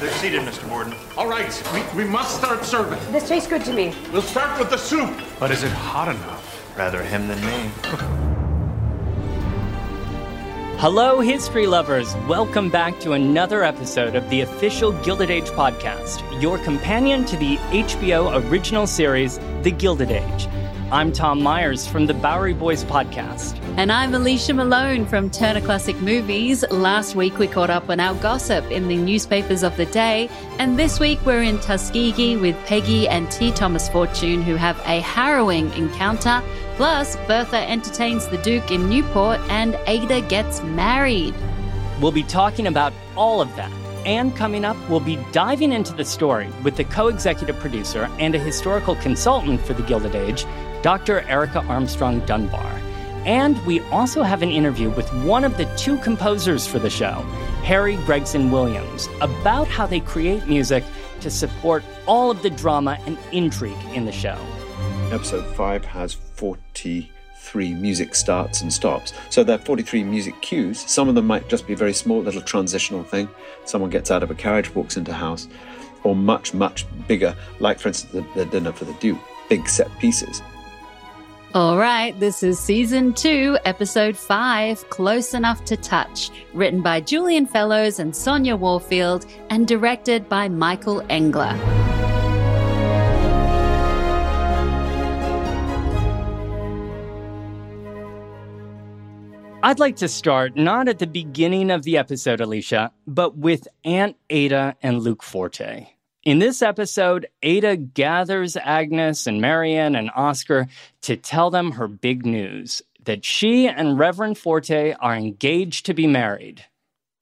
They're seated, Mr. Borden. All right, we, we must start serving. This tastes good to me. We'll start with the soup. But is it hot enough? Rather him than me. Hello, history lovers. Welcome back to another episode of the official Gilded Age podcast, your companion to the HBO original series, The Gilded Age. I'm Tom Meyers from the Bowery Boys podcast. And I'm Alicia Malone from Turner Classic Movies. Last week we caught up on our gossip in the newspapers of the day, and this week we're in Tuskegee with Peggy and T. Thomas Fortune, who have a harrowing encounter. Plus, Bertha entertains the Duke in Newport, and Ada gets married. We'll be talking about all of that. And coming up, we'll be diving into the story with the co executive producer and a historical consultant for the Gilded Age, Dr. Erica Armstrong Dunbar. And we also have an interview with one of the two composers for the show, Harry Gregson Williams, about how they create music to support all of the drama and intrigue in the show. Episode 5 has 43 music starts and stops. So there are 43 music cues. Some of them might just be very small little transitional thing. Someone gets out of a carriage, walks into a house, or much, much bigger, like for instance the, the dinner for the Duke, big set pieces. All right, this is season two, episode five, Close Enough to Touch, written by Julian Fellowes and Sonja Warfield, and directed by Michael Engler. I'd like to start not at the beginning of the episode, Alicia, but with Aunt Ada and Luke Forte. In this episode, Ada gathers Agnes and Marian and Oscar to tell them her big news that she and Reverend Forte are engaged to be married.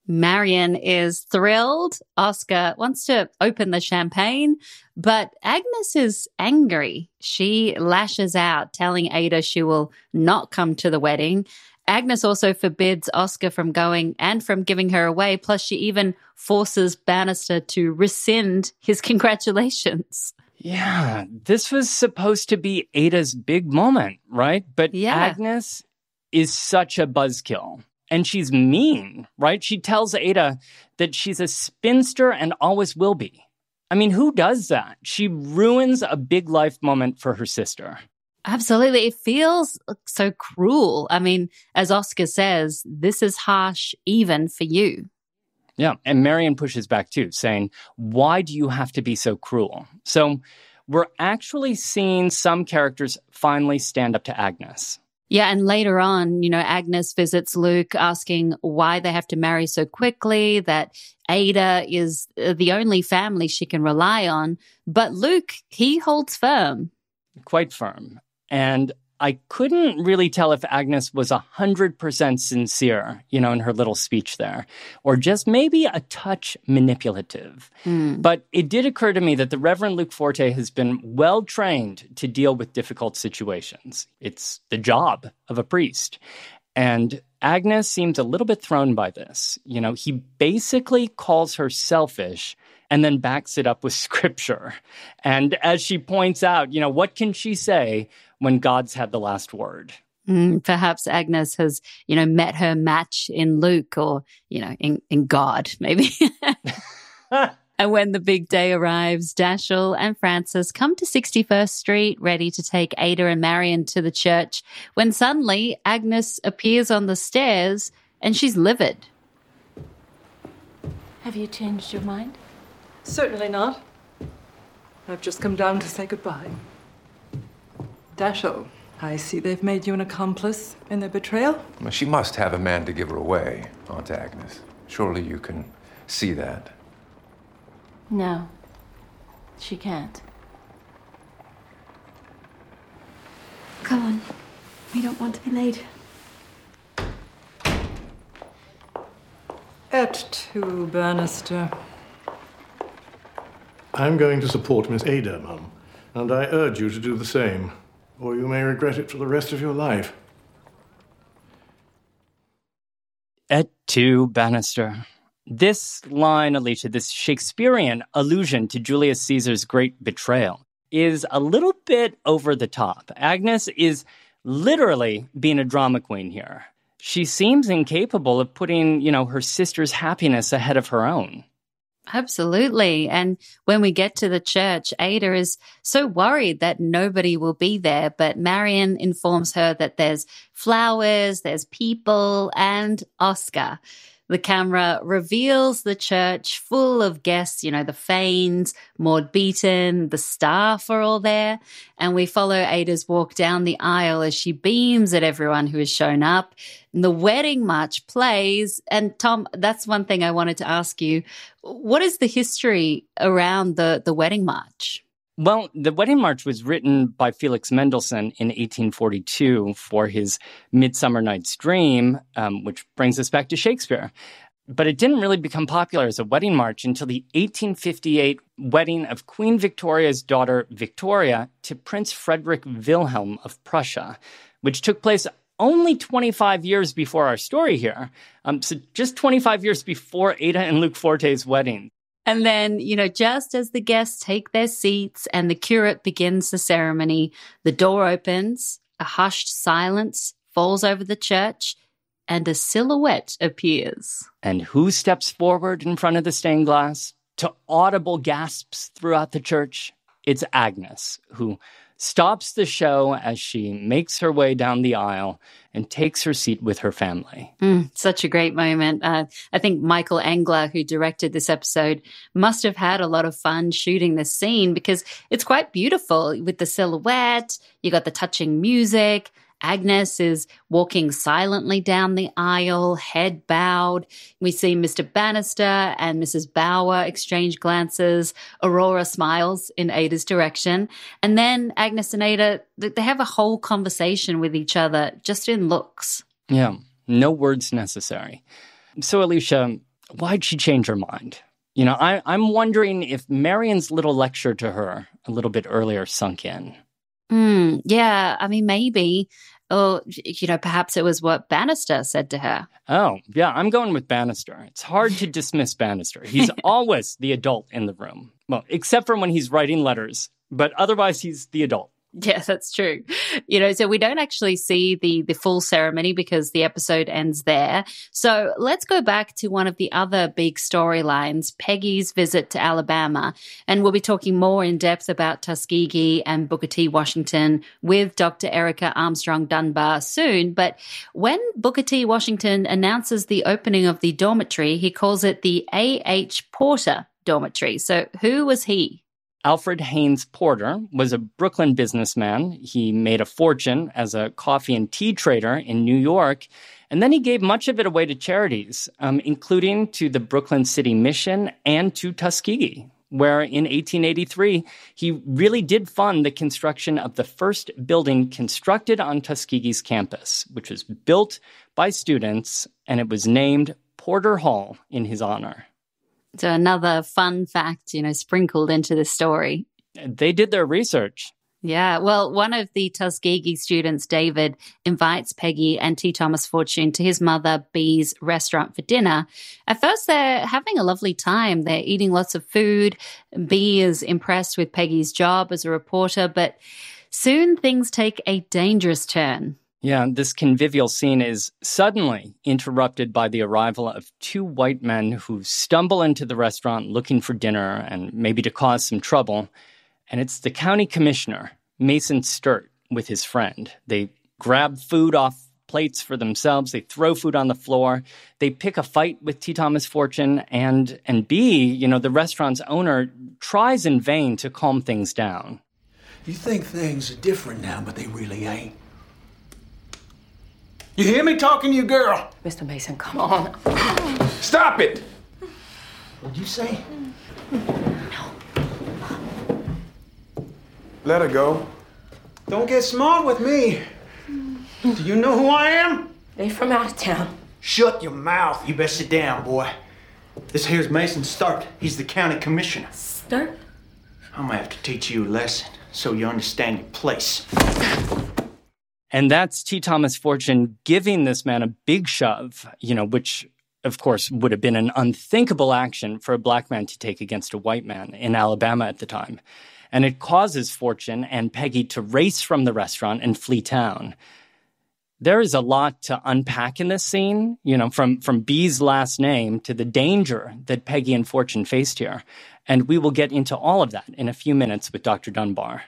Marian is thrilled. Oscar wants to open the champagne, but Agnes is angry. She lashes out, telling Ada she will not come to the wedding. Agnes also forbids Oscar from going and from giving her away. Plus, she even forces Bannister to rescind his congratulations. Yeah, this was supposed to be Ada's big moment, right? But Yeah. Agnes is such a buzzkill. And she's mean, right? She tells Ada that she's a spinster and always will be. I mean, who does that? She ruins a big life moment for her sister. Absolutely. It feels so cruel. I mean, as Oscar says, this is harsh even for you. Yeah. And Marian pushes back too, saying, Why do you have to be so cruel? So we're actually seeing some characters finally stand up to Agnes. Yeah, and later on, you know, Agnes visits Luke asking why they have to marry so quickly, that Ada is uh, the only family she can rely on. But Luke, he holds firm. quite firm. And I couldn't really tell if Agnes was 100% sincere, you know, in her little speech there, or just maybe a touch manipulative. Hmm. But it did occur to me that the Reverend Luke Forte has been well trained to deal with difficult situations. It's the job of a priest. And Agnes seems a little bit thrown by this. You know, he basically calls her selfish and then backs it up with scripture. And as she points out, you know, what can she say when God's had the last word? Mm, perhaps Agnes has, you know, met her match in Luke or, you know, in, in God, maybe. And when the big day arrives, Dashiell and Frances come to 61st Street ready to take Ada and Marian to the church when suddenly Agnes appears on the stairs and she's livid. Have you changed your mind? Certainly not. I've just come down to say goodbye. Dashiell, I see they've made you an accomplice in their betrayal. Well, she must have a man to give her away, Aunt Agnes. Surely you can see that. No, she can't. Come on. We don't want to be late. Et tu, Bannister. I'm going to support Miss Ada, Mum, and I urge you to do the same, or you may regret it for the rest of your life. Et tu, Bannister. This line, Alicia, this Shakespearean allusion to Julius Caesar's great betrayal, is a little bit over the top. Agnes is literally being a drama queen here. She seems incapable of putting, you know, her sister's happiness ahead of her own. Absolutely. And when we get to the church, Ada is so worried that nobody will be there. But Marian informs her that there's flowers, there's people, and Oscar. The camera reveals the church full of guests, you know, the Fanes, Maud Beaton, the staff are all there. And we follow Ada's walk down the aisle as she beams at everyone who has shown up. And the wedding march plays. And Tom, that's one thing I wanted to ask you. What is the history around the, the wedding march? Well, the wedding march was written by Felix Mendelssohn in 1842 for his Midsummer Night's Dream, um, which brings us back to Shakespeare. But it didn't really become popular as a wedding march until the 1858 wedding of Queen Victoria's daughter Victoria to Prince Frederick Wilhelm of Prussia, which took place only 25 years before our story here. Um, so just 25 years before Ada and Luke Forte's wedding. And then, you know, just as the guests take their seats and the curate begins the ceremony, the door opens, a hushed silence falls over the church, and a silhouette appears. And who steps forward in front of the stained glass to audible gasps throughout the church? It's Agnes, who stops the show as she makes her way down the aisle and takes her seat with her family. Mm, such a great moment. Uh, I think Michael Engler, who directed this episode, must have had a lot of fun shooting this scene because it's quite beautiful with the silhouette. You got the touching music. Agnes is walking silently down the aisle, head bowed. We see Mr. Bannister and Mrs. Bauer exchange glances. Aurora smiles in Ada's direction. And then Agnes and Ada, they have a whole conversation with each other just in looks. Yeah, no words necessary. So, Alicia, why'd she change her mind? You know, I, I'm wondering if Marian's little lecture to her a little bit earlier sunk in. Mm, yeah, I mean, maybe. Or, you know, perhaps it was what Bannister said to her. Oh, yeah, I'm going with Bannister. It's hard to dismiss Bannister. He's always the adult in the room. Well, except for when he's writing letters, but otherwise, he's the adult. Yeah, that's true. You know, so we don't actually see the the full ceremony because the episode ends there. So let's go back to one of the other big storylines, Peggy's visit to Alabama, and we'll be talking more in depth about Tuskegee and Booker T. Washington with Dr. Erica Armstrong Dunbar soon. But when Booker T. Washington announces the opening of the dormitory, he calls it the A. H. Porter Dormitory. So who was he? Alfred Haynes Porter was a Brooklyn businessman. He made a fortune as a coffee and tea trader in New York, and then he gave much of it away to charities, um, including to the Brooklyn City Mission and to Tuskegee, where in 1883 he really did fund the construction of the first building constructed on Tuskegee's campus, which was built by students, and it was named Porter Hall in his honor. So another fun fact, you know, sprinkled into the story. They did their research. Yeah. Well, one of the Tuskegee students, David, invites Peggy and T. Thomas Fortune to his mother, Bee's restaurant for dinner. At first, they're having a lovely time. They're eating lots of food. Bee is impressed with Peggy's job as a reporter, but soon things take a dangerous turn. Yeah, this convivial scene is suddenly interrupted by the arrival of two white men who stumble into the restaurant looking for dinner and maybe to cause some trouble. And it's the county commissioner, Mason Sturt, with his friend. They grab food off plates for themselves, they throw food on the floor, they pick a fight with T. Thomas Fortune, and and Bee, you know, the restaurant's owner tries in vain to calm things down. You think things are different now, but they really ain't. You hear me talking to you, girl? Mr. Mason, come on. Stop it! What'd you say? No. Let her go. Don't get smart with me. Do you know who I am? They from out of town. Shut your mouth. You better sit down, boy. This here's Mason Sturt. He's the county commissioner. Sturt? I'm gonna have to teach you a lesson so you understand your place. And that's T. Thomas Fortune giving this man a big shove, you know, which of course would have been an unthinkable action for a black man to take against a white man in Alabama at the time. And it causes Fortune and Peggy to race from the restaurant and flee town there is a lot to unpack in this scene, you know, from, from Bee's last name to the danger that Peggy and Fortune faced here. And we will get into all of that in a few minutes with Dr. Dunbar.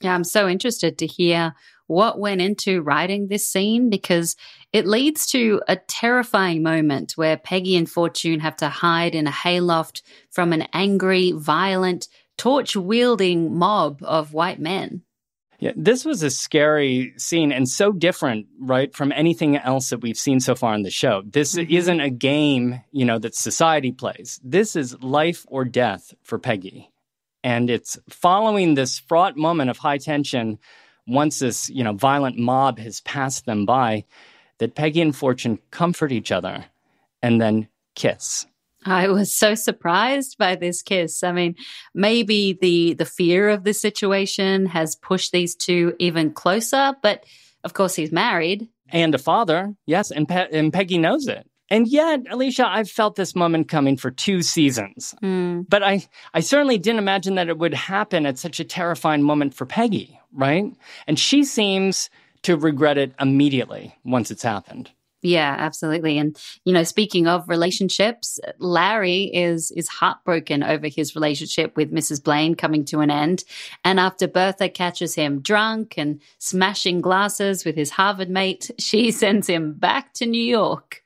Yeah, I'm so interested to hear what went into writing this scene because it leads to a terrifying moment where Peggy and Fortune have to hide in a hayloft from an angry, violent, torch wielding mob of white men. Yeah, this was a scary scene and so different, right, from anything else that we've seen so far in the show. This mm-hmm. isn't a game, you know, that society plays. This is life or death for Peggy. And it's following this fraught moment of high tension once this, you know, violent mob has passed them by that Peggy and Fortune comfort each other and then kiss. I was so surprised by this kiss. I mean, maybe the the fear of the situation has pushed these two even closer, but of course he's married and a father. Yes, and Pe- and Peggy knows it. And yet, Alicia, I've felt this moment coming for two seasons. Mm. But I, I certainly didn't imagine that it would happen at such a terrifying moment for Peggy, right? And she seems to regret it immediately once it's happened. Yeah, absolutely. And you know, speaking of relationships, Larry is is heartbroken over his relationship with Mrs. Blaine coming to an end. And after Bertha catches him drunk and smashing glasses with his Harvard mate, she sends him back to New York.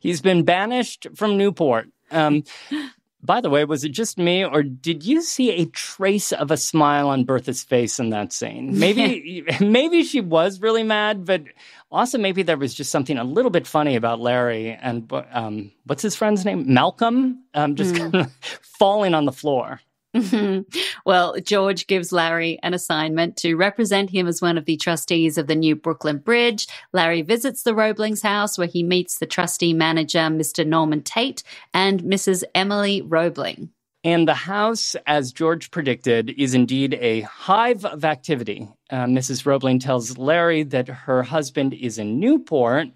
He's been banished from Newport. Um, by the way, was it just me, or did you see a trace of a smile on Bertha's face in that scene? Maybe, maybe she was really mad, but also maybe there was just something a little bit funny about Larry and um, what's his friend's name, Malcolm, um, just mm. kind of falling on the floor. well, George gives Larry an assignment to represent him as one of the trustees of the new Brooklyn Bridge. Larry visits the Roeblings' house where he meets the trustee manager, Mr. Norman Tate, and Mrs. Emily Roebling. And the house, as George predicted, is indeed a hive of activity. Uh, Mrs. Roebling tells Larry that her husband is in Newport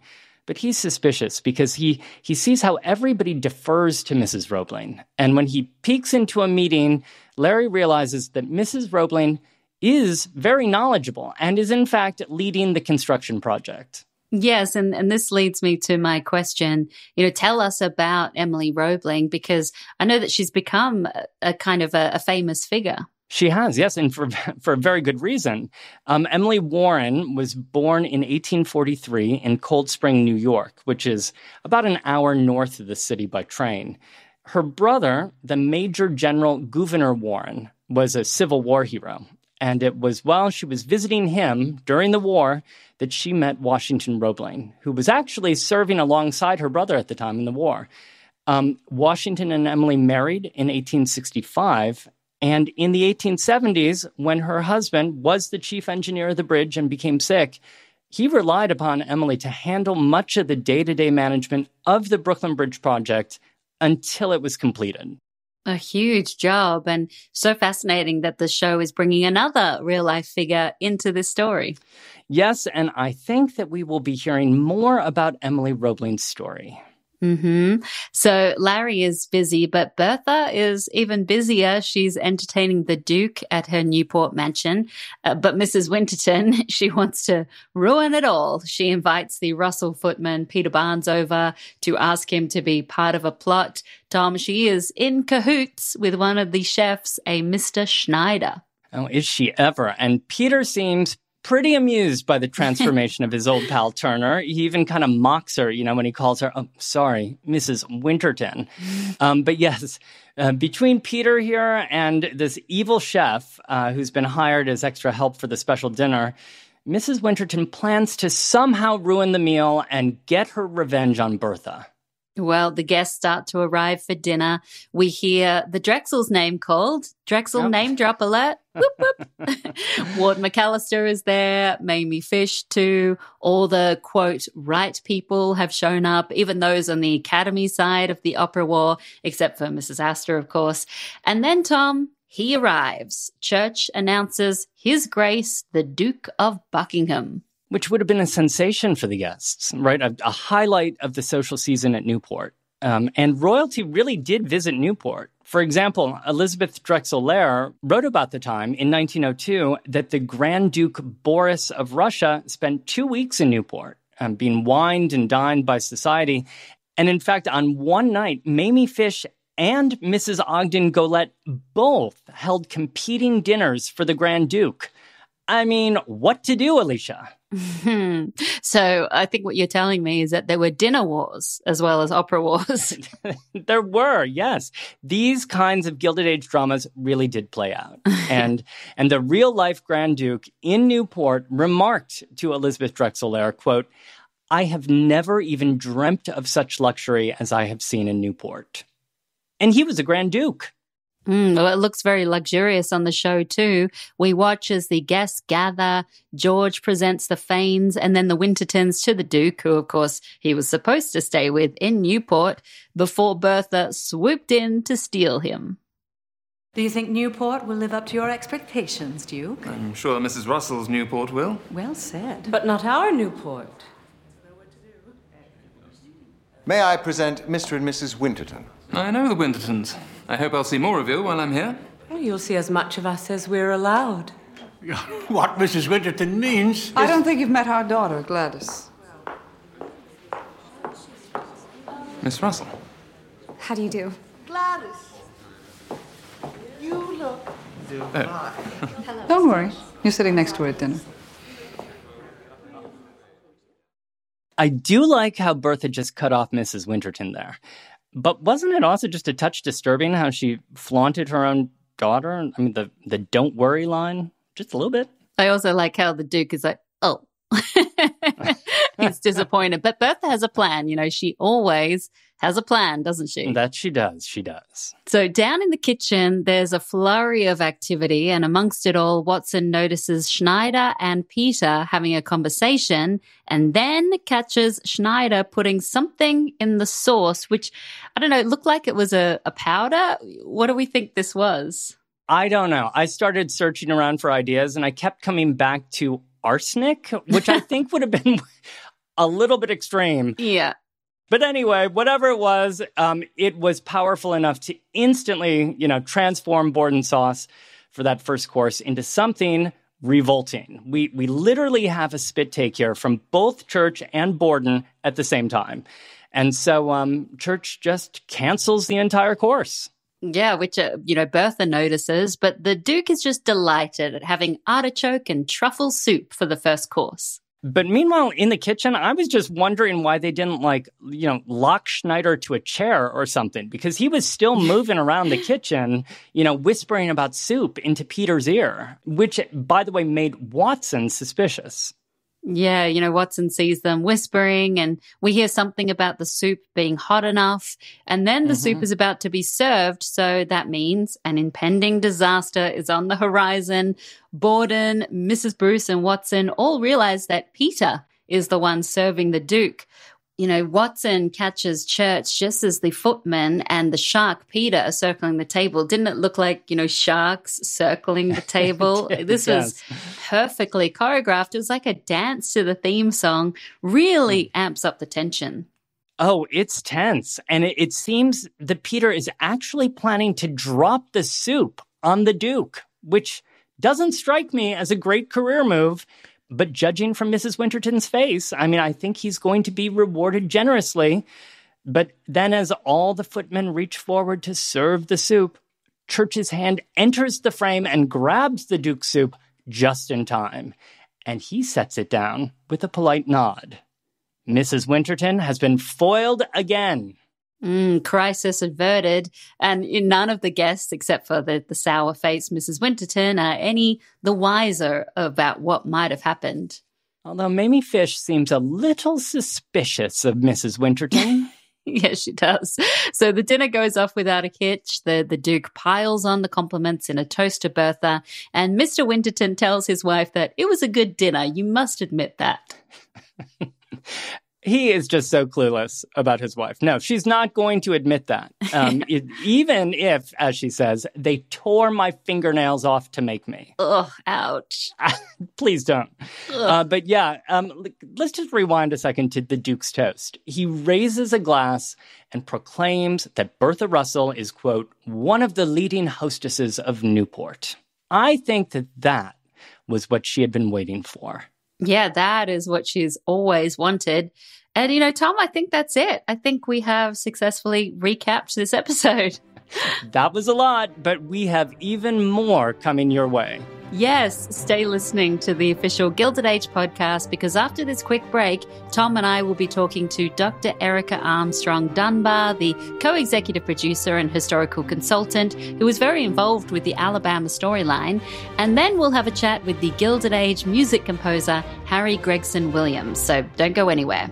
but he's suspicious because he, he sees how everybody defers to Mrs. Roebling. And when he peeks into a meeting, Larry realizes that Mrs. Roebling is very knowledgeable and is, in fact, leading the construction project. Yes, and, and this leads me to my question. You know, tell us about Emily Roebling because I know that she's become a, a kind of a, a famous figure. She has, yes, and for for a very good reason. Um, Emily Warren was born in 1843 in Cold Spring, New York, which is about an hour north of the city by train. Her brother, the Major General Gouverneur Warren, was a Civil War hero, and it was while she was visiting him during the war that she met Washington Roebling, who was actually serving alongside her brother at the time in the war. Um, Washington and Emily married in 1865, and in the 1870s, when her husband was the chief engineer of the bridge and became sick, he relied upon Emily to handle much of the day to day management of the Brooklyn Bridge project until it was completed. A huge job, and so fascinating that the show is bringing another real life figure into this story. Yes, and I think that we will be hearing more about Emily Roebling's story. Hmm So Larry is busy, but Bertha is even busier. She's entertaining the Duke at her Newport mansion. Uh, but Mrs. Winterton, she wants to ruin it all. She invites the Russell footman, Peter Barnes, over to ask him to be part of a plot. Tom, she is in cahoots with one of the chefs, a Mr. Schneider. Oh, is she ever? And Peter seems pretty amused by the transformation of his old pal Turner. He even kind of mocks her, you know, when he calls her, oh, sorry, Mrs. Winterton. Um, but yes, uh, between Peter here and this evil chef uh, who's been hired as extra help for the special dinner, Mrs. Winterton plans to somehow ruin the meal and get her revenge on Bertha. Well, the guests start to arrive for dinner. We hear the Drexel's name called. Drexel Yep. name drop alert. Whoop, whoop. Ward McAllister is there. Mamie Fish too. All the quote right people have shown up, even those on the Academy side of the opera war, except for Mrs. Astor, of course. And then Tom, he arrives. Church announces His Grace the Duke of Buckingham. Which would have been a sensation for the guests, right? A, a highlight of the social season at Newport. Um, and royalty really did visit Newport. For example, Elizabeth Drexel Lehr wrote about the time in 1902 that the Grand Duke Boris of Russia spent two weeks in Newport, um, being wined and dined by society. And in fact, on one night, Mamie Fish and Mrs. Ogden Goelet both held competing dinners for the Grand Duke. I mean, what to do, Alicia? So I think what you're telling me is that there were dinner wars as well as opera wars. there were, yes. These kinds of Gilded Age dramas really did play out. and and the real life Grand Duke in Newport remarked to Elizabeth Drexel Lehr, quote, I have never even dreamt of such luxury as I have seen in Newport. And he was a Grand Duke. Mm, well, it looks very luxurious on the show, too. We watch as the guests gather. George presents the Fanes and then the Wintertons to the Duke, who, of course, he was supposed to stay with in Newport before Bertha swooped in to steal him. Do you think Newport will live up to your expectations, Duke? I'm sure Mrs. Russell's Newport will. Well said. But not our Newport. May I present Mr. and Mrs. Winterton? I know the Wintertons. I hope I'll see more of you while I'm here. Well, you'll see as much of us as we're allowed. What Mrs. Winterton means. I don't think you've met our daughter, Gladys. Miss Russell. How do you do? Gladys, you look Oh. Don't worry. You're sitting next to her at dinner. I do like how Bertha just cut off Mrs. Winterton there. But wasn't it also just a touch disturbing how she flaunted her own daughter? I mean, the, the don't worry line, just a little bit. I also like how the Duke is like, oh. He's disappointed. But Bertha has a plan. You know, she always has a plan, doesn't she? That she does. She does. So down in the kitchen, there's a flurry of activity, and amongst it all, Watson notices Schneider and Peter having a conversation, and then catches Schneider putting something in the sauce, which I don't know, it looked like it was a, a powder. What do we think this was? I don't know. I started searching around for ideas and I kept coming back to arsenic, which I think would have been a little bit extreme. Yeah. But anyway, whatever it was, um, it was powerful enough to instantly, you know, transform Borden sauce for that first course into something revolting. We we literally have a spit take here from both Church and Borden at the same time, and so um, Church just cancels the entire course. Yeah, which, uh, you know, Bertha notices, but the Duke is just delighted at having artichoke and truffle soup for the first course. But meanwhile, in the kitchen, I was just wondering why they didn't like, you know, lock Schneider to a chair or something because he was still moving around the kitchen, you know, whispering about soup into Peter's ear, which, by the way, made Watson suspicious. Yeah, you know, Watson sees them whispering, and we hear something about the soup being hot enough. And then the soup Mhm. is about to be served. So that means an impending disaster is on the horizon. Borden, Mrs. Bruce, and Watson all realize that Peter is the one serving the Duke. You know, Watson catches Church just as the footman and the shark Peter are circling the table. Didn't it look like, you know, sharks circling the table? did, this was perfectly choreographed. It was like a dance to the theme song, really hmm. amps up the tension. Oh, it's tense. And it, it seems that Peter is actually planning to drop the soup on the Duke, which doesn't strike me as a great career move. But judging from Mrs. Winterton's face, I mean, I think he's going to be rewarded generously. But then, as all the footmen reach forward to serve the soup, Church's hand enters the frame and grabs the Duke's soup just in time. And he sets it down with a polite nod. Mrs. Winterton has been foiled again. Mm, crisis averted, and none of the guests, except for the, the sour faced Mrs. Winterton, are any the wiser about what might have happened. Although Mamie Fish seems a little suspicious of Mrs. Winterton. yes, she does. So the dinner goes off without a hitch. The the Duke piles on the compliments in a toast to Bertha, and Mr. Winterton tells his wife that it was a good dinner. You must admit that. he is just so clueless about his wife. No, she's not going to admit that. Um, it, even if, as she says, they tore my fingernails off to make me. Ugh, ouch. Please don't. Uh, but yeah, um, let's just rewind a second to the Duke's toast. He raises a glass and proclaims that Bertha Russell is, quote, one of the leading hostesses of Newport. I think that that was what she had been waiting for. Yeah, that is what she's always wanted. And, you know, Tom, I think that's it. I think we have successfully recapped this episode. that was a lot, but we have even more coming your way. Yes, stay listening to the official Gilded Age podcast because after this quick break, Tom and I will be talking to Dr. Erica Armstrong Dunbar, the co executive producer and historical consultant who was very involved with the Alabama storyline. And then we'll have a chat with the Gilded Age music composer, Harry Gregson Williams. So don't go anywhere.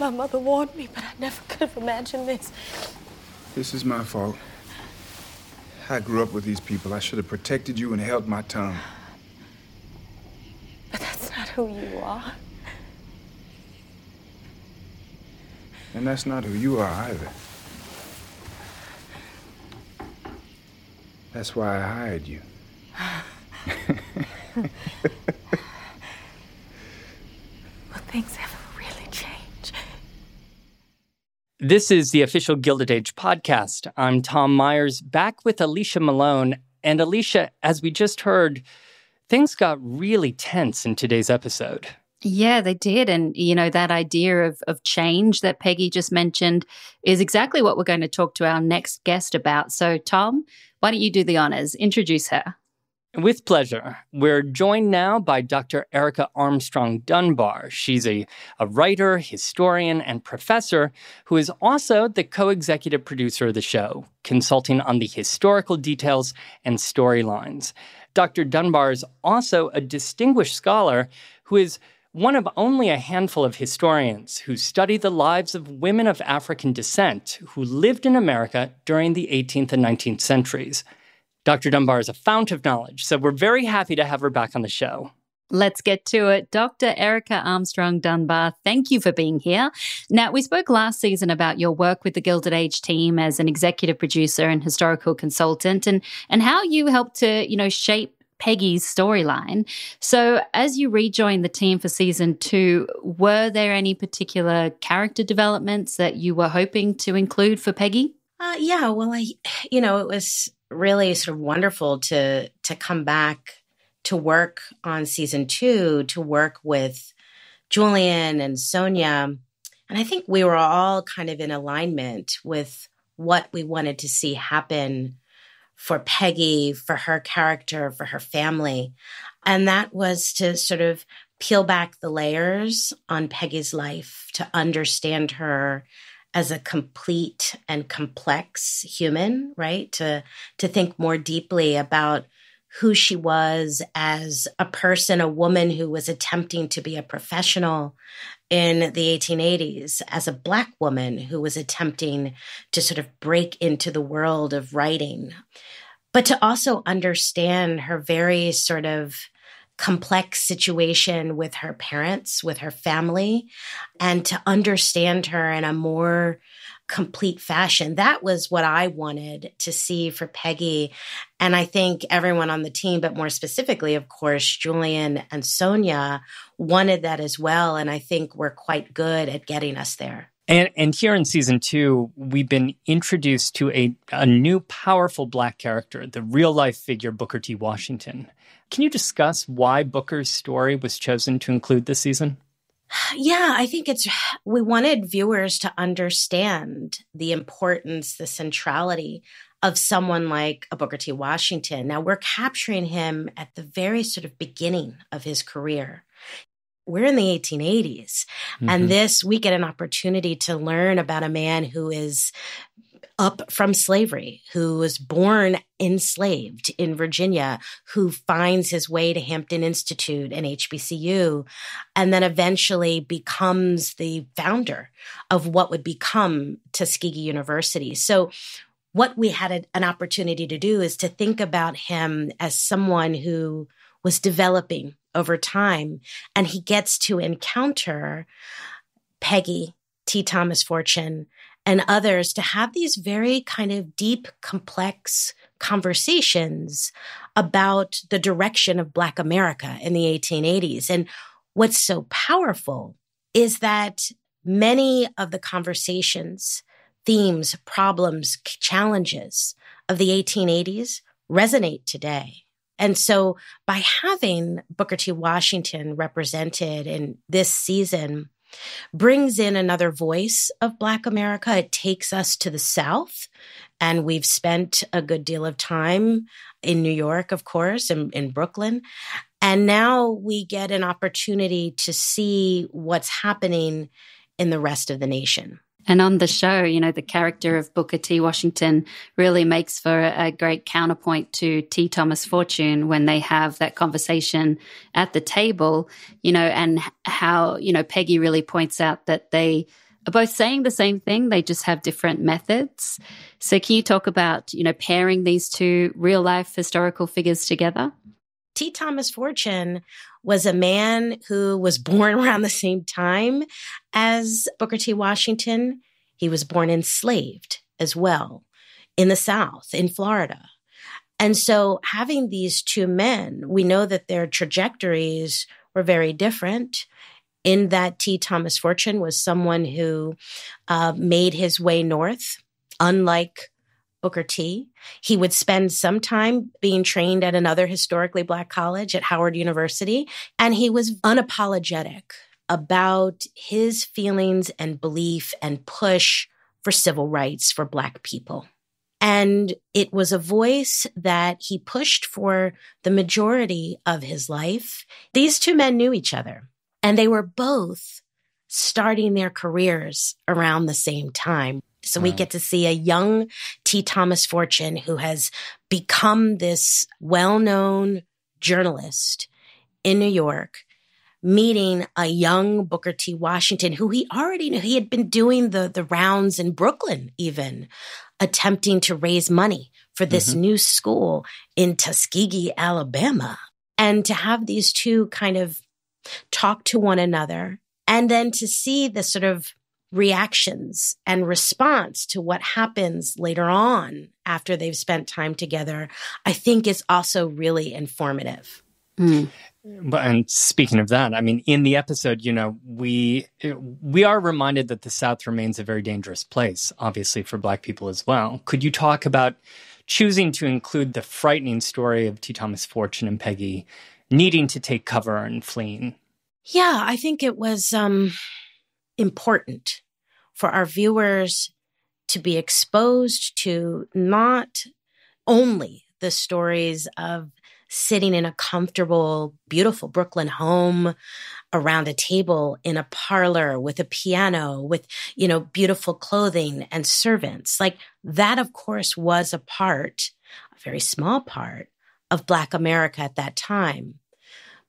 My mother warned me, but I never could have imagined this. This is my fault. I grew up with these people. I should have protected you and held my tongue. But that's not who you are. And that's not who you are either. That's why I hired you. well, things have This is the official Gilded Age podcast. I'm Tom Meyers, back with Alicia Malone. And Alicia, as we just heard, things got really tense in today's episode. Yeah, they did. And, you know, that idea of, of change that Peggy just mentioned is exactly what we're going to talk to our next guest about. So, Tom, why don't you do the honors? Introduce her. With pleasure. We're joined now by Dr. Erica Armstrong Dunbar. She's a, a writer, historian, and professor who is also the co executive producer of the show, consulting on the historical details and storylines. Dr. Dunbar is also a distinguished scholar who is one of only a handful of historians who study the lives of women of African descent who lived in America during the 18th and 19th centuries. Dr. Dunbar is a fount of knowledge, so we're very happy to have her back on the show. Let's get to it. Dr. Erica Armstrong Dunbar, thank you for being here. Now, we spoke last season about your work with the Gilded Age team as an executive producer and historical consultant and, and how you helped to, you know, shape Peggy's storyline. So, as you rejoined the team for season two, were there any particular character developments that you were hoping to include for Peggy? Uh, yeah, well, I, you know, it was really sort of wonderful to to come back to work on season two, to work with Julian and Sonja. And I think we were all kind of in alignment with what we wanted to see happen for Peggy, for her character, for her family. And that was to sort of peel back the layers on Peggy's life, to understand her as a complete and complex human, right? To to think more deeply about who she was as a person, a woman who was attempting to be a professional in the 1880s, as a Black woman who was attempting to sort of break into the world of writing, but to also understand her very sort of complex situation with her parents, with her family, and to understand her in a more complete fashion. That was what I wanted to see for Peggy. And I think everyone on the team, but more specifically, of course, Julian and Sonja wanted that as well. And I think we're quite good at getting us there. And, and here in season two, we've been introduced to a, a new powerful black character, the real life figure Booker T. Washington. Can you discuss why Booker's story was chosen to include this season? Yeah, I think it's, we wanted viewers to understand the importance, the centrality of someone like a Booker T. Washington. Now we're capturing him at the very sort of beginning of his career we're in the 1880s. Mm-hmm. And this, we get an opportunity to learn about a man who is up from slavery, who was born enslaved in Virginia, who finds his way to Hampton Institute and HBCU, and then eventually becomes the founder of what would become Tuskegee University. So, what we had a, an opportunity to do is to think about him as someone who was developing over time. And he gets to encounter Peggy, T. Thomas Fortune, and others to have these very kind of deep, complex conversations about the direction of Black America in the 1880s. And what's so powerful is that many of the conversations, themes, problems, challenges of the 1880s resonate today. And so by having Booker T. Washington represented in this season, brings in another voice of Black America. It takes us to the South. And we've spent a good deal of time in New York, of course, and in Brooklyn. And now we get an opportunity to see what's happening in the rest of the nation. And on the show, you know, the character of Booker T. Washington really makes for a great counterpoint to T. Thomas Fortune when they have that conversation at the table, you know, and how, you know, Peggy really points out that they are both saying the same thing, they just have different methods. So, can you talk about, you know, pairing these two real life historical figures together? T. Thomas Fortune was a man who was born around the same time as Booker T. Washington. He was born enslaved as well in the South, in Florida. And so, having these two men, we know that their trajectories were very different. In that T. Thomas Fortune was someone who uh, made his way north, unlike Booker T. He would spend some time being trained at another historically black college at Howard University, and he was unapologetic about his feelings and belief and push for civil rights for black people. And it was a voice that he pushed for the majority of his life. These two men knew each other, and they were both starting their careers around the same time. So we get to see a young T. Thomas Fortune who has become this well known journalist in New York, meeting a young Booker T. Washington who he already knew. He had been doing the, the rounds in Brooklyn, even attempting to raise money for this mm-hmm. new school in Tuskegee, Alabama. And to have these two kind of talk to one another and then to see the sort of reactions and response to what happens later on after they've spent time together, I think is also really informative. Mm. And speaking of that, I mean, in the episode, you know, we we are reminded that the South remains a very dangerous place, obviously for Black people as well. Could you talk about choosing to include the frightening story of T. Thomas Fortune and Peggy needing to take cover and fleeing? Yeah, I think it was um, important for our viewers to be exposed to not only the stories of sitting in a comfortable, beautiful Brooklyn home around a table in a parlor with a piano, with, you know, beautiful clothing and servants. Like that, of course, was a part, a very small part of Black America at that time.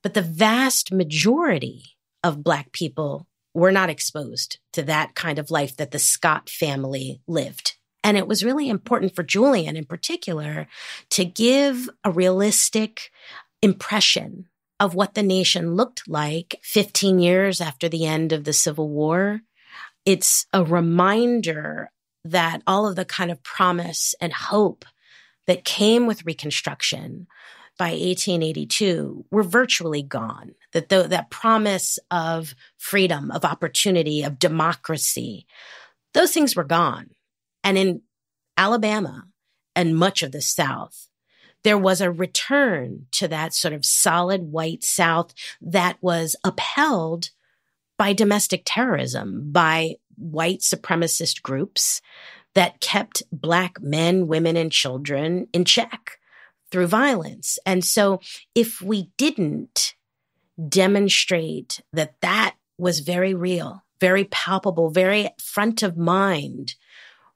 But the vast majority of Black people were not exposed to that kind of life that the Scott family lived. And it was really important for Julian in particular to give a realistic impression of what the nation looked like 15 years after the end of the Civil War. It's a reminder that all of the kind of promise and hope that came with Reconstruction by 1882 were virtually gone. That the, that promise of freedom, of opportunity, of democracy, those things were gone. And in Alabama and much of the South, there was a return to that sort of solid white South that was upheld by domestic terrorism, by white supremacist groups that kept Black men, women, and children in check through violence. And so if we didn't demonstrate that that was very real, very palpable, very front of mind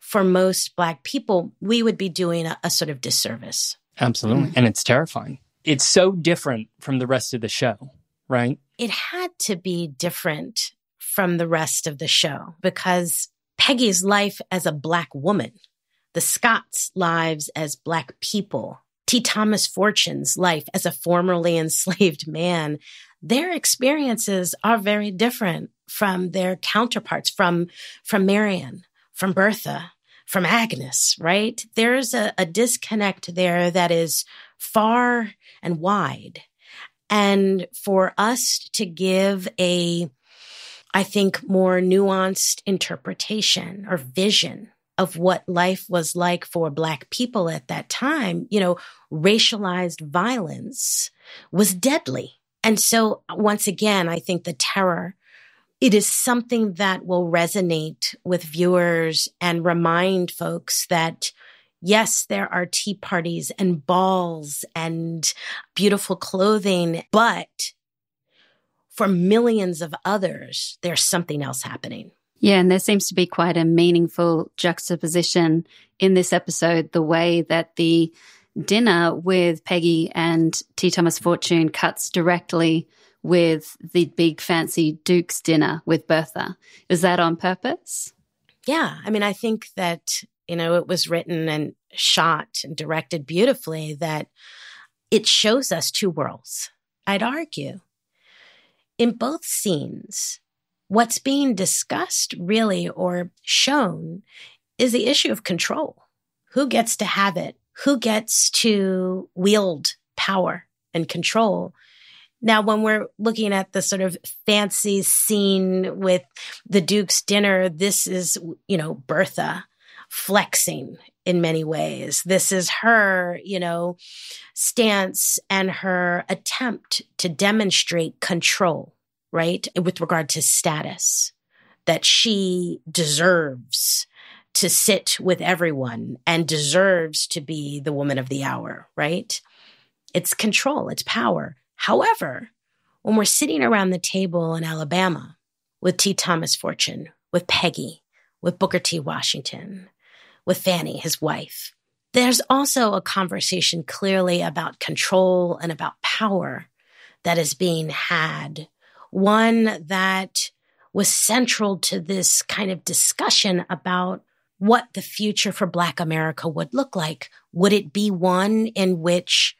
for most Black people, we would be doing a, a sort of disservice. Absolutely. Mm-hmm. And it's terrifying. It's so different from the rest of the show, right? It had to be different from the rest of the show because Peggy's life as a Black woman, the Scotts' lives as Black people, T. Thomas Fortune's life as a formerly enslaved man, their experiences are very different from their counterparts, from, from Marian, from Bertha, from Agnes, right? There's a, a disconnect there that is far and wide. And for us to give a, I think, more nuanced interpretation or vision of what life was like for Black people at that time, you know, racialized violence was deadly. And so, once again, I think the terror it is something that will resonate with viewers and remind folks that yes, there are tea parties and balls and beautiful clothing, but for millions of others, there's something else happening. Yeah, and there seems to be quite a meaningful juxtaposition in this episode the way that the dinner with Peggy and T. Thomas Fortune cuts directly with the big fancy Duke's dinner with Bertha. Is that on purpose? Yeah. I mean, I think that, you know, it was written and shot and directed beautifully that it shows us two worlds. I'd argue. In both scenes, what's being discussed really or shown is the issue of control. Who gets to have it? Who gets to wield power and control? Now, when we're looking at the sort of fancy scene with the Duke's dinner, this is, you know, Bertha flexing in many ways. This is her, you know, stance and her attempt to demonstrate control, right? With regard to status, that she deserves to sit with everyone and deserves to be the woman of the hour, right? It's control, it's power. However, when we're sitting around the table in Alabama with T. Thomas Fortune, with Peggy, with Booker T. Washington, with Fanny, his wife, there's also a conversation clearly about control and about power that is being had. One that was central to this kind of discussion about what the future for Black America would look like. Would it be one in which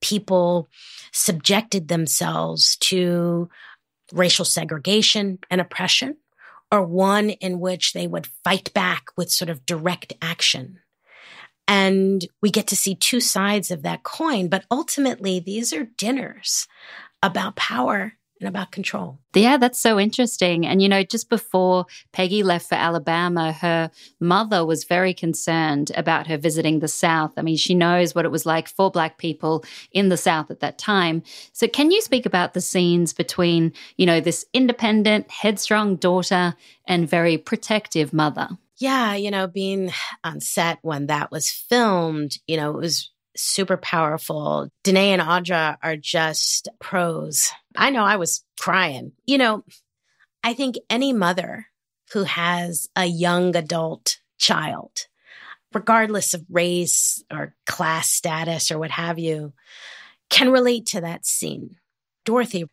people subjected themselves to racial segregation and oppression, or one in which they would fight back with sort of direct action. And we get to see two sides of that coin, but ultimately, these are dinners about power and about control. Yeah, that's so interesting. And, you know, just before Peggy left for Alabama, her mother was very concerned about her visiting the South. I mean, she knows what it was like for Black people in the South at that time. So, can you speak about the scenes between, you know, this independent, headstrong daughter and very protective mother? Yeah, you know, being on set when that was filmed, you know, it was super powerful. Denée and Audra are just pros. I know I was crying. You know, I think any mother who has a young adult child, regardless of race or class status or what have you, can relate to that scene. Dorothy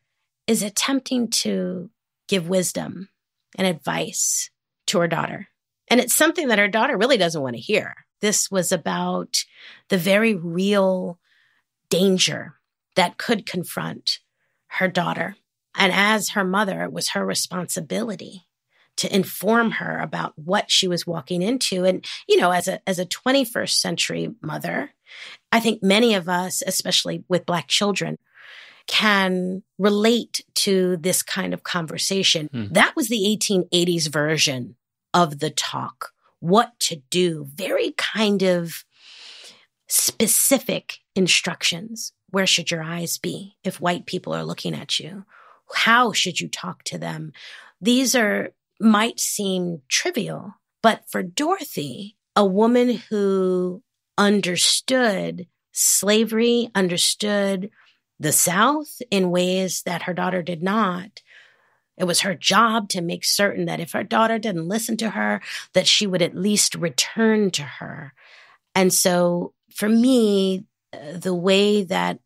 is attempting to give wisdom and advice to her daughter. And it's something that her daughter really doesn't want to hear. This was about the very real danger that could confront her daughter. And as her mother, it was her responsibility to inform her about what she was walking into. And, you know, as a, as a 21st century mother, I think many of us, especially with Black children, can relate to this kind of conversation. Hmm. That was the 1880s version of the talk. What to do, very kind of specific instructions. Where should your eyes be if white people are looking at you? How should you talk to them? These are might seem trivial, but for Dorothy, a woman who understood slavery, understood the South in ways that her daughter did not. It was her job to make certain that if her daughter didn't listen to her, that she would at least return to her. And so for me, uh, the way that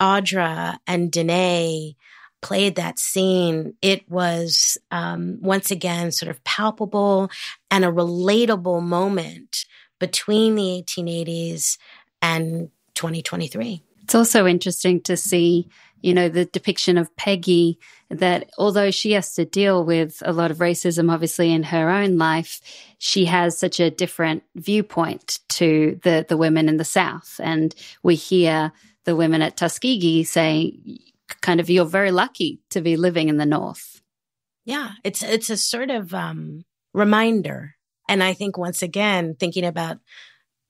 Audra and Denée played that scene, it was um, once again sort of palpable and a relatable moment between the 1880s and 2023. It's also interesting to see, you know, the depiction of Peggy that although she has to deal with a lot of racism, obviously, in her own life, she has such a different viewpoint to the, the women in the South. And we hear the women at Tuskegee say, kind of, you're very lucky to be living in the North. Yeah, it's it's a sort of um, reminder, and I think once again thinking about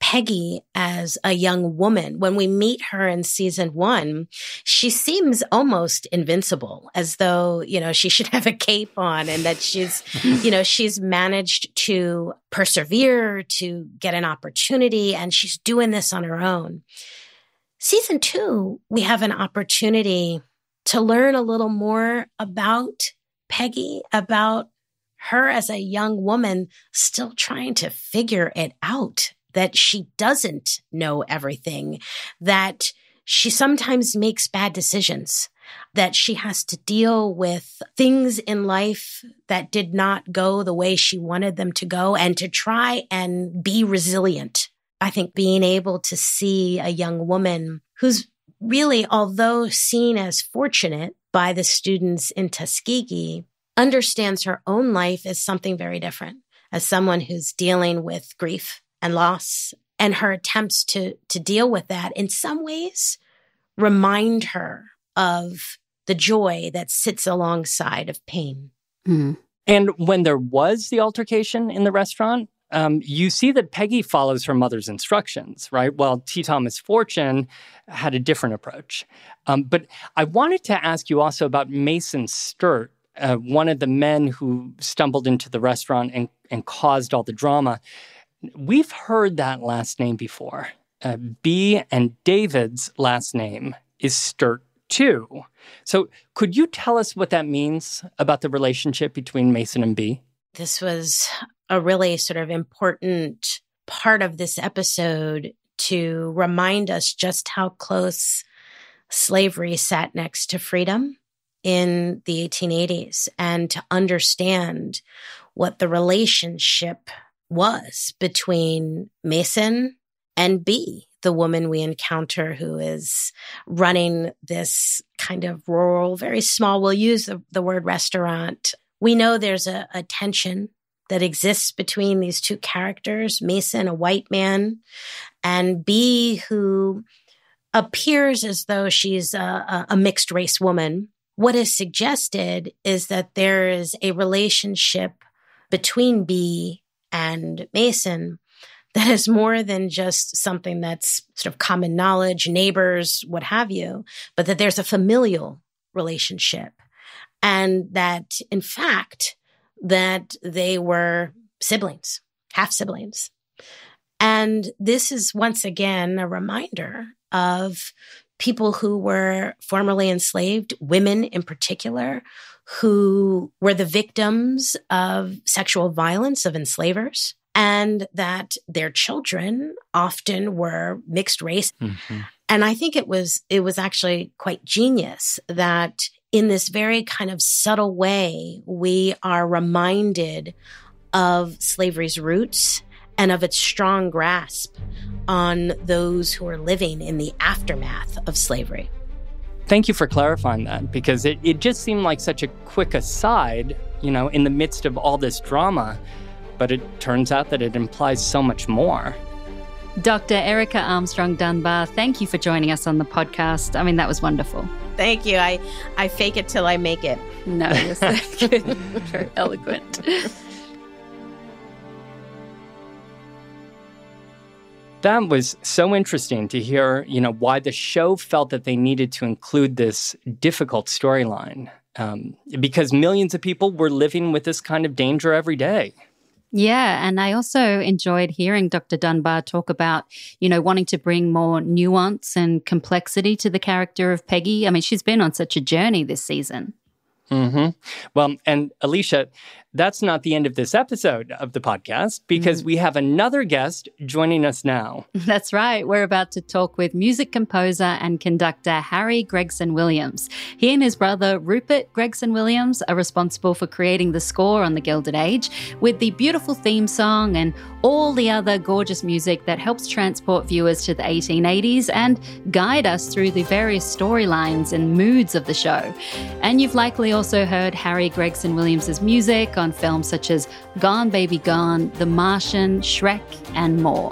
Peggy as a young woman. When we meet her in season one, she seems almost invincible, as though, you know, she should have a cape on and that she's, you know, she's managed to persevere, to get an opportunity, and she's doing this on her own. Season two, we have an opportunity to learn a little more about Peggy, about her as a young woman still trying to figure it out that she doesn't know everything, that she sometimes makes bad decisions, that she has to deal with things in life that did not go the way she wanted them to go, and to try and be resilient. I think being able to see a young woman who's really, although seen as fortunate by the students in Tuskegee, understands her own life as something very different, as someone who's dealing with grief and loss and her attempts to to deal with that in some ways remind her of the joy that sits alongside of pain. Mm. And when there was the altercation in the restaurant, um, you see that Peggy follows her mother's instructions, right? While T. Thomas Fortune had a different approach. Um, but I wanted to ask you also about Mason Sturt, uh, one of the men who stumbled into the restaurant and, and caused all the drama. We've heard that last name before. Uh, Bee and David's last name is Sturt too. So, could you tell us what that means about the relationship between Mason and Bee? This was a really sort of important part of this episode to remind us just how close slavery sat next to freedom in the 1880s and to understand what the relationship was between Mason and Bee, the woman we encounter who is running this kind of rural, very small, we'll use the, the word restaurant. We know there's a, a tension that exists between these two characters Mason, a white man, and Bee, who appears as though she's a, a, mixed race woman. What is suggested is that there is a relationship between Bee and Mason that is more than just something that's sort of common knowledge, neighbors, what have you, but that there's a familial relationship. And that in fact, that they were siblings, half siblings. And this is once again a reminder of people who were formerly enslaved, women in particular, who were the victims of sexual violence of enslavers and that their children often were mixed race. Mm-hmm. And I think it was it was actually quite genius that in this very kind of subtle way we are reminded of slavery's roots and of its strong grasp on those who are living in the aftermath of slavery. Thank you for clarifying that because it, it just seemed like such a quick aside you know, in the midst of all this drama. But it turns out that it implies so much more. Dr. Erica Armstrong Dunbar, thank you for joining us on the podcast. I mean, that was wonderful. Thank you. I, I fake it till I make it. No, you're so. Very eloquent. That was so interesting to hear, you know, why the show felt that they needed to include this difficult storyline. Um, because millions of people were living with this kind of danger every day. Yeah, and I also enjoyed hearing Dr. Dunbar talk about, you know, wanting to bring more nuance and complexity to the character of Peggy. I mean, she's been on such a journey this season. Hmm Well, and Alicia, that's not the end of this episode of the podcast because mm. we have another guest joining us now. That's right. We're about to talk with music composer and conductor Harry Gregson Williams. He and his brother Rupert Gregson Williams are responsible for creating the score on The Gilded Age with the beautiful theme song and all the other gorgeous music that helps transport viewers to the 1880s and guide us through the various storylines and moods of the show. And you've likely also heard Harry Gregson Williams' music on films such as Gone Baby Gone, The Martian, Shrek, and more.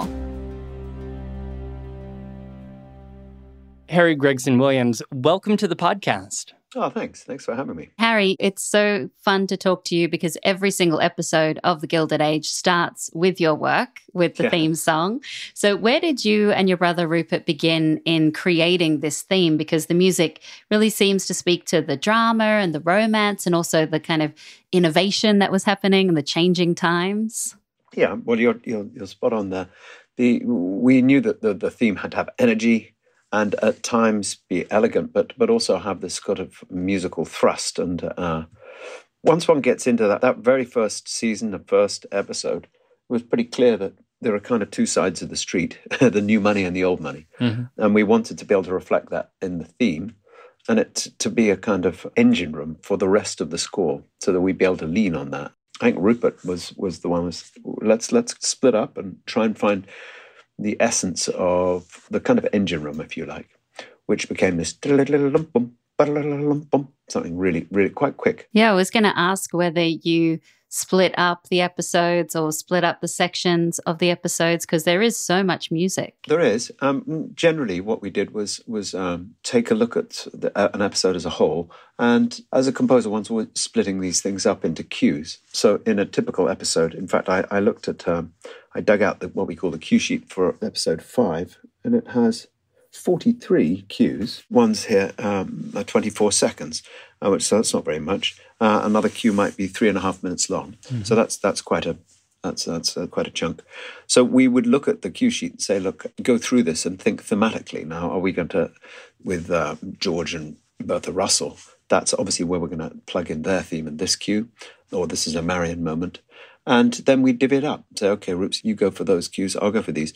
Harry Gregson Williams, welcome to the podcast. Oh, thanks. Thanks for having me. Harry, it's so fun to talk to you because every single episode of The Gilded Age starts with your work, with the yeah. theme song. So, where did you and your brother Rupert begin in creating this theme? Because the music really seems to speak to the drama and the romance and also the kind of innovation that was happening and the changing times. Yeah, well, you're, you're, you're spot on there. The, we knew that the, the theme had to have energy and at times be elegant, but but also have this kind of musical thrust. And uh, once one gets into that, that very first season, the first episode, it was pretty clear that there are kind of two sides of the street: the new money and the old money. Mm-hmm. And we wanted to be able to reflect that in the theme, and it to be a kind of engine room for the rest of the score, so that we'd be able to lean on that. I think Rupert was was the one was let's let's split up and try and find the essence of the kind of engine room, if you like, which became this something really, really quite quick. Yeah, I was going to ask whether you split up the episodes or split up the sections of the episodes because there is so much music. There is. Um, generally, what we did was was um, take a look at the, uh, an episode as a whole, and as a composer, once we're splitting these things up into cues. So, in a typical episode, in fact, I, I looked at, um, I dug out the, what we call the cue sheet for episode five, and it has 43 cues. One's here um, 24 seconds, uh, which so that's not very much. Uh, another cue might be three and a half minutes long. Mm-hmm. So that's that's quite a that's that's uh, quite a chunk. So we would look at the cue sheet and say, look, go through this and think thematically. Now, are we going to, with uh, George and Bertha Russell? That's obviously where we're going to plug in their theme in this cue, or this is a Marian moment. And then we divvy it up. Say, okay, Roops, you go for those cues, I'll go for these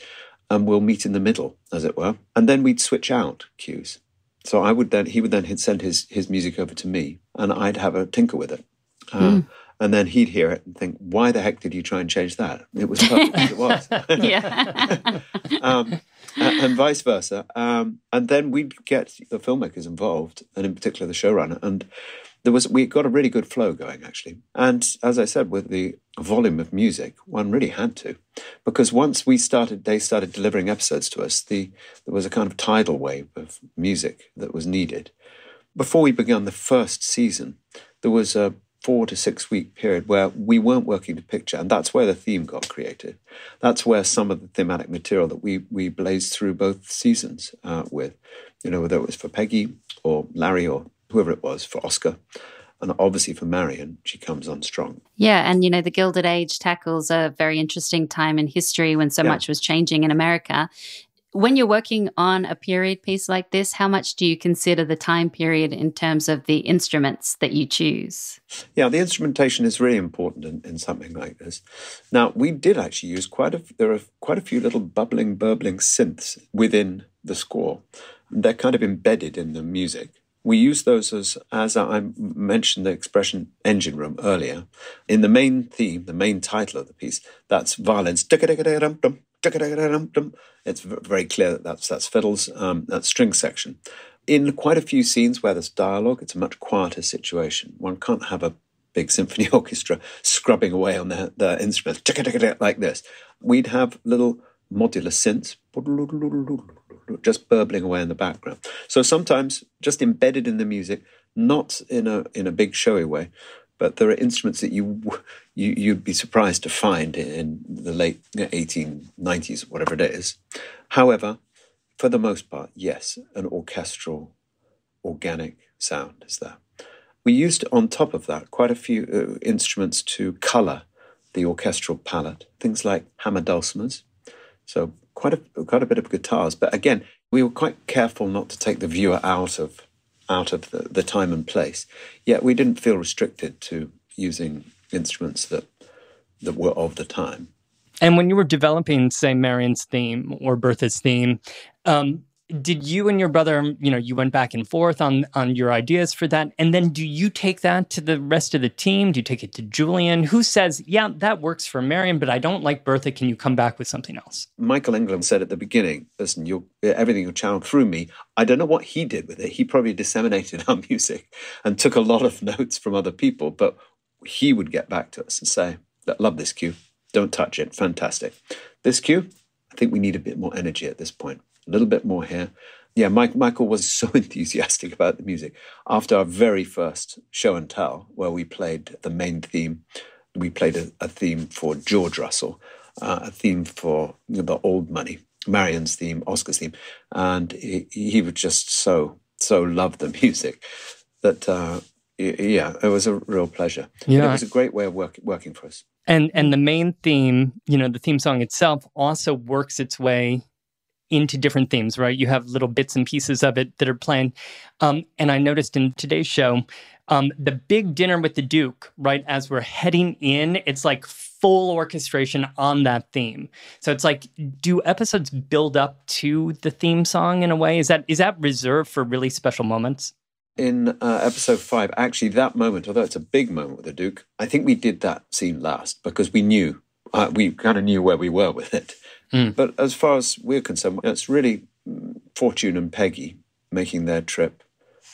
and we'll meet in the middle, as it were. And then we'd switch out cues. So I would then, he would then send his, his music over to me and I'd have a tinker with it. Uh, mm. And then he'd hear it and think, why the heck did you try and change that? It was perfect as it was. yeah. um, and vice versa. Um, and then we'd get the filmmakers involved, and in particular the showrunner. And there was we got a really good flow going actually. And as I said, with the volume of music, one really had to, because once we started, they started delivering episodes to us. The there was a kind of tidal wave of music that was needed. Before we began the first season, there was a four to six week period where we weren't working to picture, and that's where the theme got created. That's where some of the thematic material that we we blazed through both seasons uh, with, you know, whether it was for Peggy or Larry or whoever it was for Oscar. And obviously for Marian, she comes on strong. Yeah. And, you know, the Gilded Age tackles a very interesting time in history when so yeah. much was changing in America. When you're working on a period piece like this, how much do you consider the time period in terms of the instruments that you choose? Yeah, the instrumentation is really important in, in something like this. Now, we did actually use quite a there are quite a few little bubbling, burbling synths within the score. They're kind of embedded in the music. We use those as, as I mentioned the expression engine room earlier. In the main theme, the main title of the piece, that's violins. It's very clear that that's, that's fiddles, um, that string section. In quite a few scenes where there's dialogue, it's a much quieter situation. One can't have a big symphony orchestra scrubbing away on their, their instruments, like this. We'd have little modular synths just burbling away in the background. So sometimes just embedded in the music, not in a in a big showy way, but there are instruments that you you you'd be surprised to find in the late 1890s, whatever it is. However, for the most part, yes, an orchestral, organic sound is there. We used on top of that quite a few uh, instruments to colour the orchestral palette, things like hammer dulcimers, so quite a quite a bit of guitars. But again, we were quite careful not to take the viewer out of out of the, the time and place. Yet we didn't feel restricted to using instruments that that were of the time. And when you were developing, say, Marian's theme or Bertha's theme, um, did you and your brother, you know, you went back and forth on on your ideas for that, and then do you take that to the rest of the team? Do you take it to Julian, who says, "Yeah, that works for Marian, but I don't like Bertha. Can you come back with something else?" Michael Engler said at the beginning, "Listen, you everything will channel through me." I don't know what he did with it. He probably disseminated our music and took a lot of notes from other people, but he would get back to us and say, "Love this cue. Don't touch it. Fantastic. This cue, I think we need a bit more energy at this point." A little bit more here. Yeah, Mike, Michael was so enthusiastic about the music. After our very first show and tell, where we played the main theme, we played a, a theme for George Russell, uh, a theme for the old money, Marian's theme, Oscar's theme, and he, he would just so so love the music that uh, yeah, it was a real pleasure. Yeah, it was a great way of work, working for us. And and the main theme, you know, the theme song itself also works its way into different themes, right? You have little bits and pieces of it that are playing. Um, and I noticed in today's show, um, the big dinner with the Duke, right? As we're heading in, it's like full orchestration on that theme. So it's like, do episodes build up to the theme song in a way? Is that is that reserved for really special moments? In uh, episode five, actually, that moment, although it's a big moment with the Duke, I think we did that scene last because we knew uh, we kind of knew where we were with it. Mm. But as far as we're concerned, it's really Fortune and Peggy making their trip,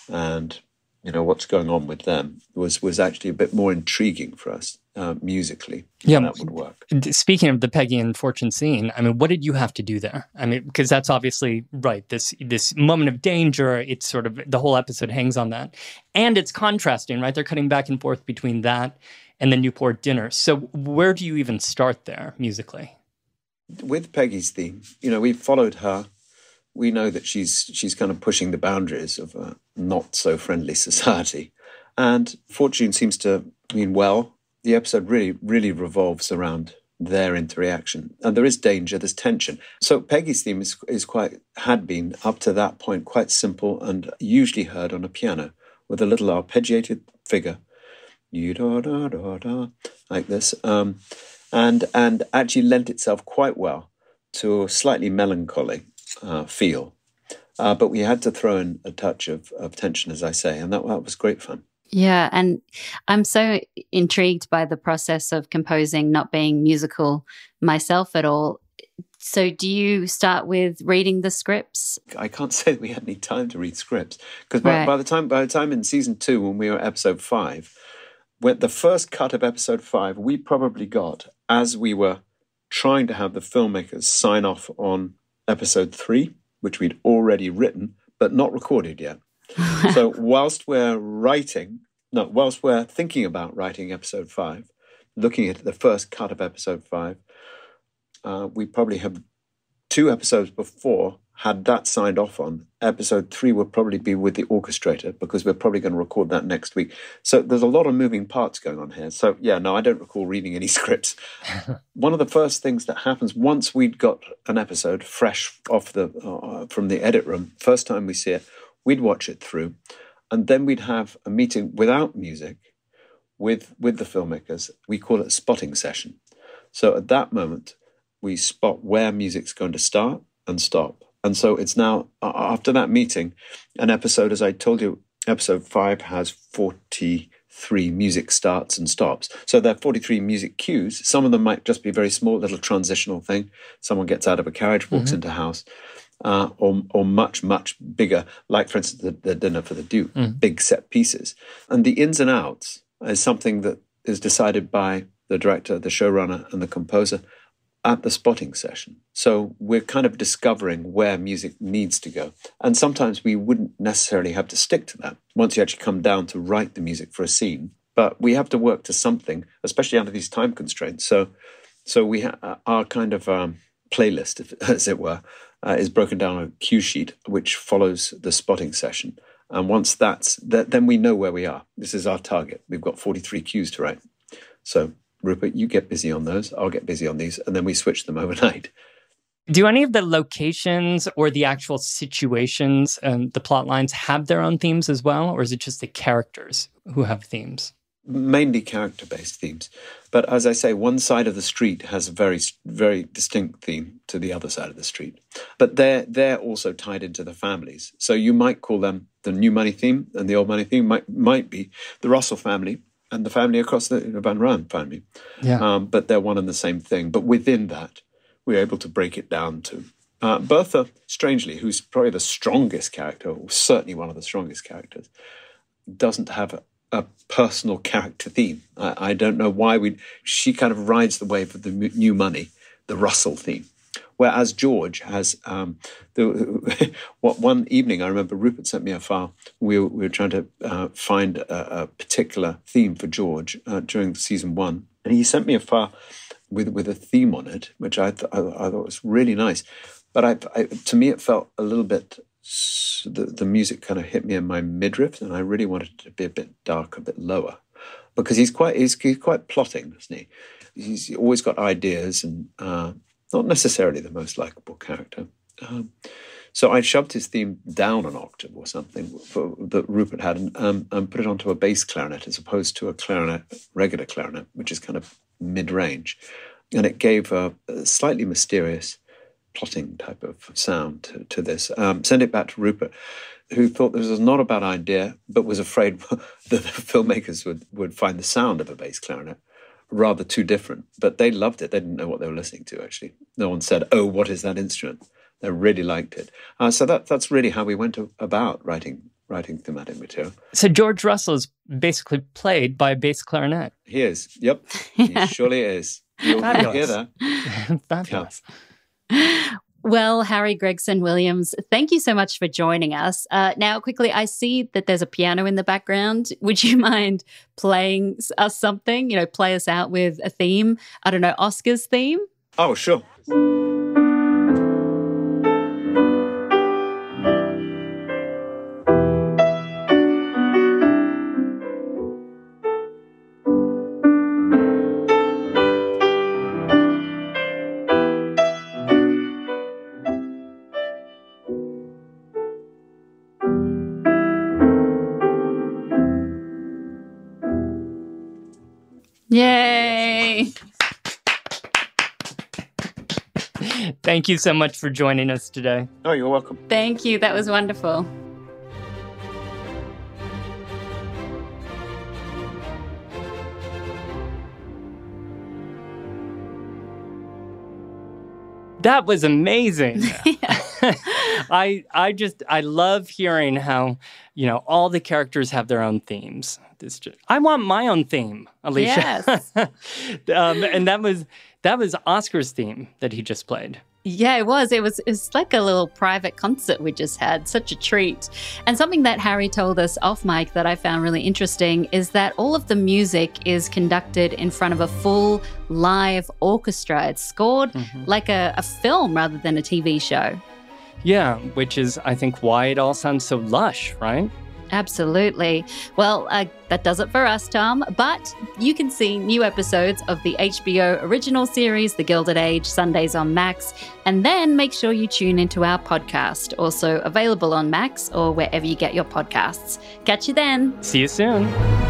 and you know what's going on with them was was actually a bit more intriguing for us uh, musically. Yeah, that would work. Speaking of the Peggy and Fortune scene, I mean, what did you have to do there? I mean, because that's obviously right. This this moment of danger. It's sort of the whole episode hangs on that, and it's contrasting. Right, they're cutting back and forth between that and the Newport dinner. So where do you even start there musically? with Peggy's theme, you know, we've followed her. We know that she's she's kind of pushing the boundaries of a not so friendly society, and Fortune seems to mean well. The episode really really revolves around their interaction, and there is danger, there's tension. So Peggy's theme is is quite had been up to that point quite simple and usually heard on a piano with a little arpeggiated figure, da da da da, like this. Um, and and actually lent itself quite well to a slightly melancholy uh, feel. Uh, but we had to throw in a touch of, of tension, as I say, and that, that was great fun. Yeah, and I'm so intrigued by the process of composing, not being musical myself at all. So, do you start with reading the scripts? I can't say that we had any time to read scripts because by, right. by, the time by the time in season two, when we were episode five, when the first cut of episode five, we probably got as we were trying to have the filmmakers sign off on episode three, which we'd already written but not recorded yet. so whilst we're writing, no, whilst we're thinking about writing episode five, looking at the first cut of episode five, uh, we probably have two episodes before had that signed off on, episode three would probably be with the orchestrator because we're probably going to record that next week. So there's a lot of moving parts going on here. So yeah, no, I don't recall reading any scripts. One of the first things that happens once we'd got an episode fresh off the uh, from the edit room, first time we see it, we'd watch it through, and then we'd have a meeting without music with with the filmmakers. We call it a spotting session. So at that moment, we spot where music's going to start and stop and so it's now, after that meeting, an episode, as I told you, episode five has 43 music starts and stops. So there are 43 music cues. Some of them might just be very small, little transitional thing. Someone gets out of a carriage, walks mm-hmm. into a house. Uh, or, or much, much bigger, like, for instance, the, the Dinner for the Duke, mm. big set pieces. And the ins and outs is something that is decided by the director, the showrunner, and the composer at the spotting session. So we're kind of discovering where music needs to go. And sometimes we wouldn't necessarily have to stick to that once you actually come down to write the music for a scene. But we have to work to something, especially under these time constraints. So, so we ha- our kind of um, playlist, as it were, uh, is broken down on a cue sheet, which follows the spotting session. And once that's, that, then we know where we are. This is our target. We've got 43 cues to write. So Rupert, you get busy on those. I'll get busy on these, and then we switch them overnight. Do any of the locations or the actual situations and the plot lines have their own themes as well, or is it just the characters who have themes? Mainly character based themes. But as I say, one side of the street has a very, very distinct theme to the other side of the street. But they're, they're also tied into the families. So you might call them the new money theme, and the old money theme might, might be the Russell family and the family across the Van Rhijn family. Yeah. Um, but they're one and the same thing. But within that, we're able to break it down to uh, Bertha, strangely, who's probably the strongest character, or certainly one of the strongest characters, doesn't have a, a personal character theme. I, I, don't know why we. She kind of rides the wave of the new money, the Russell theme. Whereas George has um, the, what one evening I remember Rupert sent me a file. We were, we were trying to uh, find a, a, particular theme for George uh, during season one, and he sent me a file with with a theme on it, which I th- I, I, thought was really nice. But I, I, to me, it felt a little bit. The, the music kind of hit me in my midriff, and I really wanted it to be a bit dark, a bit lower, because he's quite he's, he's quite plotting, isn't he? He's always got ideas and. Uh, not necessarily the most likable character. Um, so I shoved his theme down an octave or something for, that Rupert had and, um, and put it onto a bass clarinet as opposed to a clarinet, regular clarinet, which is kind of mid range. And it gave a, a, slightly mysterious plotting type of sound to, to this. Um, send it back to Rupert, who thought this was not a bad idea, but was afraid that the filmmakers would, would find the sound of a bass clarinet rather too different. But they loved it. They didn't know what they were listening to, actually. No one said, oh, what is that instrument? They really liked it. Uh, so that, that's really how we went about writing writing thematic material. So George Russell is basically played by a bass clarinet. He is. Yep. He surely is. You'll, you'll hear that. Fabulous. Yeah. Well, Harry Gregson Williams, thank you so much for joining us. Uh, now, quickly, I see that there's a piano in the background. Would you mind playing us something? You know, play us out with a theme. I don't know, Oscar's theme? Oh, sure. Thank you so much for joining us today. Oh, you're welcome. Thank you. That was wonderful. That was amazing. I I just I love hearing how, you know, all the characters have their own themes. This just, I want my own theme, Alicia. Yes. um, and that was that was Oscar's theme that he just played. Yeah, it was. It was it was like a little private concert we just had. Such a treat. And something that Harry told us off mic that I found really interesting is that all of the music is conducted in front of a full live orchestra. It's scored mm-hmm. like a, a film rather than a TV show. Yeah, which is I think why it all sounds so lush, right? Absolutely. Well, uh, that does it for us, Tom. But you can see new episodes of the HBO original series, The Gilded Age, Sundays on Max. And then make sure you tune into our podcast, also available on Max or wherever you get your podcasts. Catch you then. See you soon.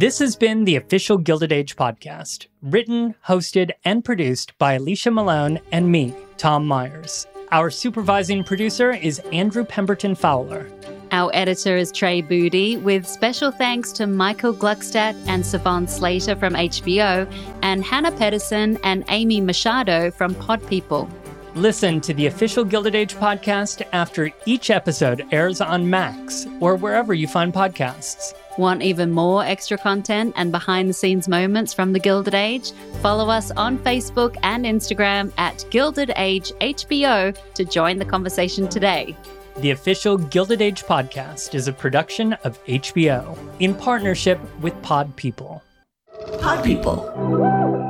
This has been the official Gilded Age podcast, written, hosted, and produced by Alicia Malone and me, Tom Meyers. Our supervising producer is Andrew Pemberton Fowler. Our editor is Trey Booty, with special thanks to Michael Gluckstadt and Savon Slater from HBO, and Hannah Pedersen and Amy Machado from Pod People. Listen to the official Gilded Age podcast after each episode airs on Max or wherever you find podcasts. Want even more extra content and behind the scenes moments from the Gilded Age? Follow us on Facebook and Instagram at Gilded Age HBO to join the conversation today. The official Gilded Age podcast is a production of HBO in partnership with Pod People. Pod People.